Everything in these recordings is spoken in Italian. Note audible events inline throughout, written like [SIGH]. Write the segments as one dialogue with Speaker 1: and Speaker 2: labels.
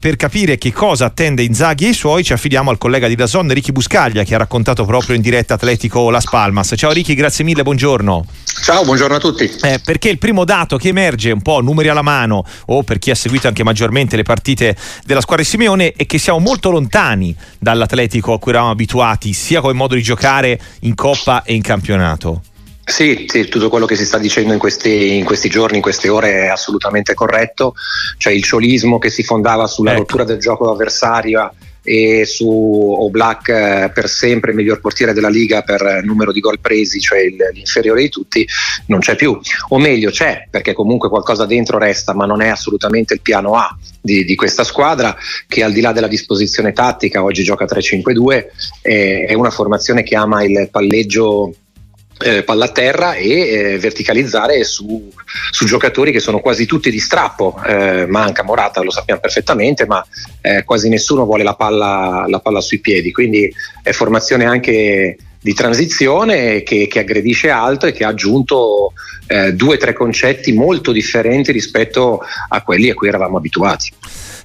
Speaker 1: Per capire che cosa attende Inzaghi e i suoi ci affidiamo al collega di Dazon Ricky Buscaglia che ha raccontato proprio in diretta Atletico Las Palmas. Ciao Ricky, grazie mille, buongiorno.
Speaker 2: Ciao, buongiorno a tutti.
Speaker 1: Eh, perché il primo dato che emerge un po' numeri alla mano o per chi ha seguito anche maggiormente le partite della squadra di Simeone è che siamo molto lontani dall'Atletico a cui eravamo abituati sia come modo di giocare in Coppa e in campionato.
Speaker 2: Sì, sì, tutto quello che si sta dicendo in questi, in questi, giorni, in queste ore è assolutamente corretto. Cioè il ciolismo che si fondava sulla ecco. rottura del gioco avversario e su Oblak eh, per sempre miglior portiere della Liga per numero di gol presi, cioè l'inferiore di tutti, non c'è più. O meglio c'è, perché comunque qualcosa dentro resta, ma non è assolutamente il piano A di, di questa squadra che al di là della disposizione tattica, oggi gioca 3-5-2, è, è una formazione che ama il palleggio eh, terra e eh, verticalizzare su, su, giocatori che sono quasi tutti di strappo. Eh, manca Morata, lo sappiamo perfettamente, ma eh, quasi nessuno vuole la palla, la palla, sui piedi. Quindi è formazione anche di transizione che, che aggredisce alto e che ha aggiunto eh, due o tre concetti molto differenti rispetto a quelli a cui eravamo abituati.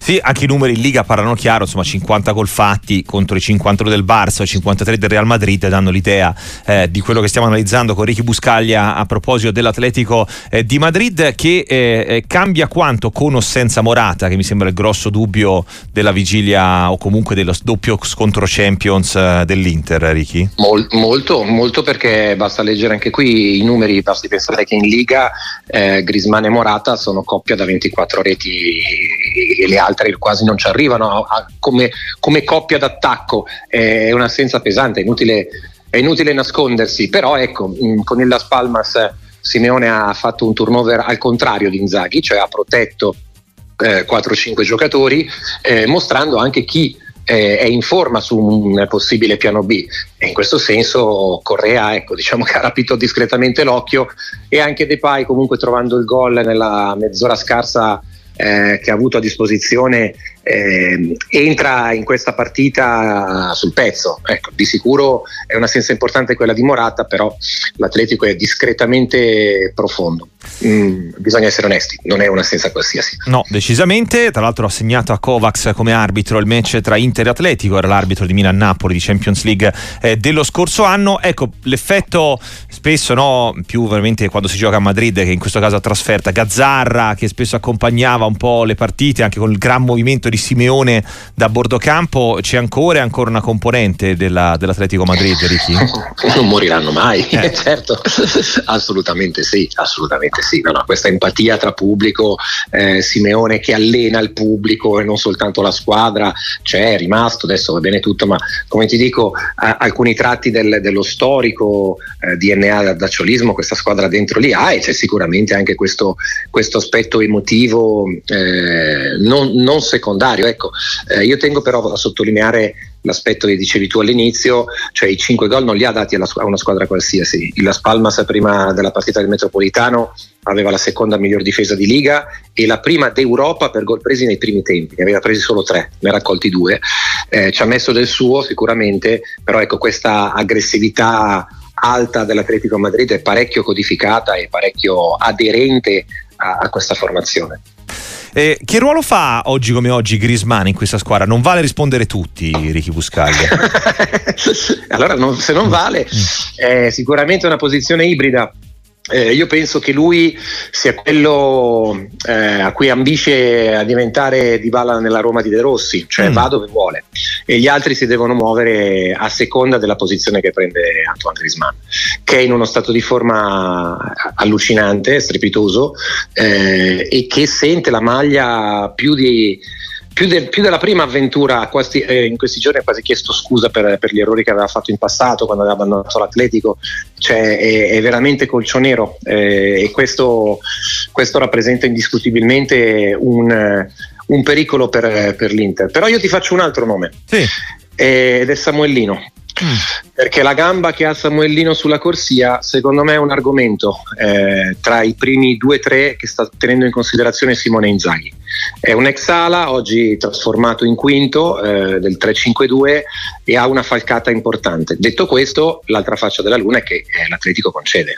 Speaker 1: Sì, anche i numeri in Liga parlano chiaro, insomma 50 gol fatti contro i 52 del Barça e 53 del Real Madrid danno l'idea eh, di quello che stiamo analizzando con Ricky Buscaglia a proposito dell'Atletico eh, di Madrid che eh, eh, cambia quanto con o senza Morata, che mi sembra il grosso dubbio della vigilia o comunque dello doppio scontro Champions eh, dell'Inter, Ricky?
Speaker 2: Mol, molto, molto perché basta leggere anche qui i numeri, basti pensare che in Liga eh, Grisman e Morata sono coppia da 24 reti e le altre quasi non ci arrivano a, come, come, coppia d'attacco, è un'assenza pesante, è inutile, è inutile nascondersi, però ecco, mm, con il Las Palmas Simeone ha fatto un turnover al contrario di Inzaghi, cioè ha protetto eh, 4-5 giocatori, eh, mostrando anche chi eh, è in forma su un possibile piano B. E in questo senso Correa ecco, diciamo che ha rapito discretamente l'occhio e anche Depay comunque trovando il gol nella mezz'ora scarsa eh, che ha avuto a disposizione eh, entra in questa partita sul pezzo. Ecco, di sicuro è un'assenza importante quella di Morata, però l'Atletico è discretamente profondo. Mm, bisogna essere onesti, non è un'assenza qualsiasi.
Speaker 1: No, decisamente. Tra l'altro ha segnato a Kovacs come arbitro il match tra Inter e Atletico, era l'arbitro di Milan-Napoli di Champions League eh, dello scorso anno. Ecco, l'effetto spesso, no, più veramente quando si gioca a Madrid, che in questo caso a trasferta, Gazzarra che spesso accompagnava un po' le partite anche con il gran movimento di Simeone da bordo campo, c'è ancora, ancora una componente della, dell'Atletico Madrid, Ricky? [LAUGHS]
Speaker 2: Non moriranno mai, eh. [LAUGHS] certo, assolutamente sì, assolutamente sì. No, no, questa empatia tra pubblico, eh, Simeone che allena il pubblico e non soltanto la squadra, c'è, è rimasto, adesso va bene tutto, ma come ti dico, a, alcuni tratti del, dello storico eh, DNA d'acciolismo questa squadra dentro lì ha e c'è sicuramente anche questo, questo aspetto emotivo eh, non, non secondario necessario. Ecco, eh, io tengo però a sottolineare l'aspetto che dicevi tu all'inizio, cioè i 5 gol non li ha dati alla, a una squadra qualsiasi. Il Las Palmas prima della partita del Metropolitano aveva la seconda miglior difesa di Liga e la prima d'Europa per gol presi nei primi tempi, ne aveva presi solo tre, ne ha raccolti due. Eh, ci ha messo del suo sicuramente, però ecco questa aggressività alta dell'Atletico Madrid è parecchio codificata e parecchio aderente a, a questa formazione.
Speaker 1: Eh, che ruolo fa oggi come oggi Grisman in questa squadra? Non vale rispondere tutti, Ricky Buscaglia. [LAUGHS]
Speaker 2: allora, non, se non vale, mm. è sicuramente una posizione ibrida eh, io penso che lui sia quello eh, a cui ambisce a diventare di balla nella Roma di De Rossi, cioè mm. va dove vuole e gli altri si devono muovere a seconda della posizione che prende Antoine Griezmann, che è in uno stato di forma allucinante, strepitoso eh, e che sente la maglia più di più, de, più, della prima avventura quasi, eh, in questi giorni ha quasi chiesto scusa per, per, gli errori che aveva fatto in passato quando aveva abbandonato l'Atletico. Cioè, è, è, veramente colcionero eh, e questo, questo, rappresenta indiscutibilmente un, un pericolo per, per, l'Inter. Però io ti faccio un altro nome.
Speaker 1: Sì.
Speaker 2: eh, ed è Samuellino Perché la gamba che ha Samuellino sulla corsia, secondo me, è un argomento eh, tra i primi due o tre che sta tenendo in considerazione Simone Inzaghi. È un ex ala, oggi trasformato in quinto eh, del 3-5-2 e ha una falcata importante. Detto questo, l'altra faccia della luna è che eh, l'Atletico concede.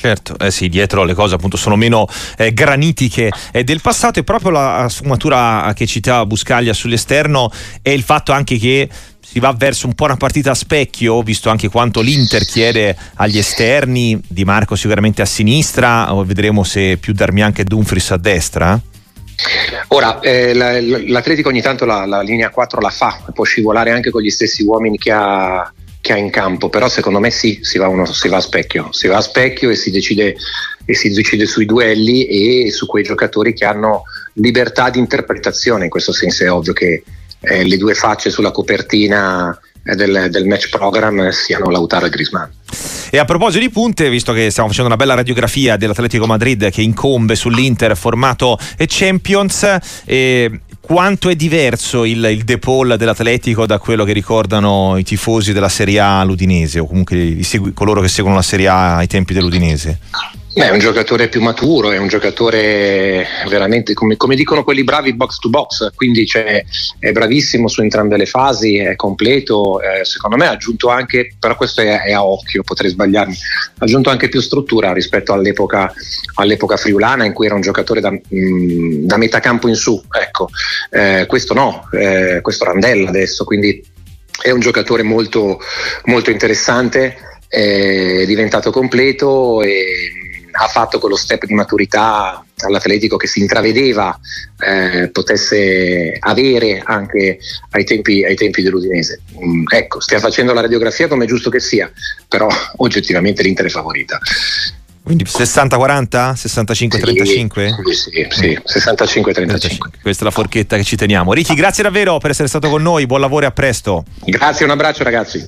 Speaker 1: Certo, eh sì, dietro le cose appunto sono meno eh, granitiche eh, del passato e proprio la sfumatura che citava Buscaglia sull'esterno è il fatto anche che si va verso un po' una partita a specchio, visto anche quanto l'Inter chiede agli esterni, Di Marco sicuramente a sinistra, o vedremo se più Darmian che Dumfries a destra.
Speaker 2: Ora, eh, l'Atletico ogni tanto la, la, linea 4 la fa, può scivolare anche con gli stessi uomini che ha, che ha in campo, però secondo me sì, si va, uno, si va, a specchio, si va a specchio e si, decide, e si decide sui duelli e su quei giocatori che hanno libertà di interpretazione, in questo senso è ovvio che eh, le due facce sulla copertina eh, del, del, match program siano Lautaro e Grisman.
Speaker 1: E a proposito di punte, visto che stiamo facendo una bella radiografia dell'Atletico Madrid che incombe sull'Inter formato Champions, eh, quanto è diverso il, il De Paul dell'Atletico da quello che ricordano i tifosi della Serie A l'Udinese o comunque i, coloro che seguono la Serie A ai tempi dell'Udinese?
Speaker 2: Beh, è un giocatore più maturo, è un giocatore veramente, come, come dicono quelli bravi, box to box, quindi cioè, è bravissimo su entrambe le fasi, è completo, eh, secondo me ha aggiunto anche, però questo è, è, a occhio, potrei sbagliarmi, ha aggiunto anche più struttura rispetto all'epoca, all'epoca friulana in cui era un giocatore da, mh, mm, da metà campo in su, ecco, eh, questo no, eh, questo Randella adesso, quindi è un giocatore molto, molto interessante, è diventato completo e ha fatto quello step di maturità all'Atletico che si intravedeva eh, potesse avere anche ai tempi, ai tempi dell'Udinese. Mm, ecco, stia facendo la radiografia come è giusto che sia, però [LAUGHS] oggettivamente l'Inter è favorita.
Speaker 1: Quindi 60-40? 65-35?
Speaker 2: Sì, sì, sì, 65-35.
Speaker 1: Questa è la forchetta che ci teniamo. Ricky, grazie davvero per essere stato con noi, buon lavoro e a presto.
Speaker 2: Grazie, un abbraccio ragazzi.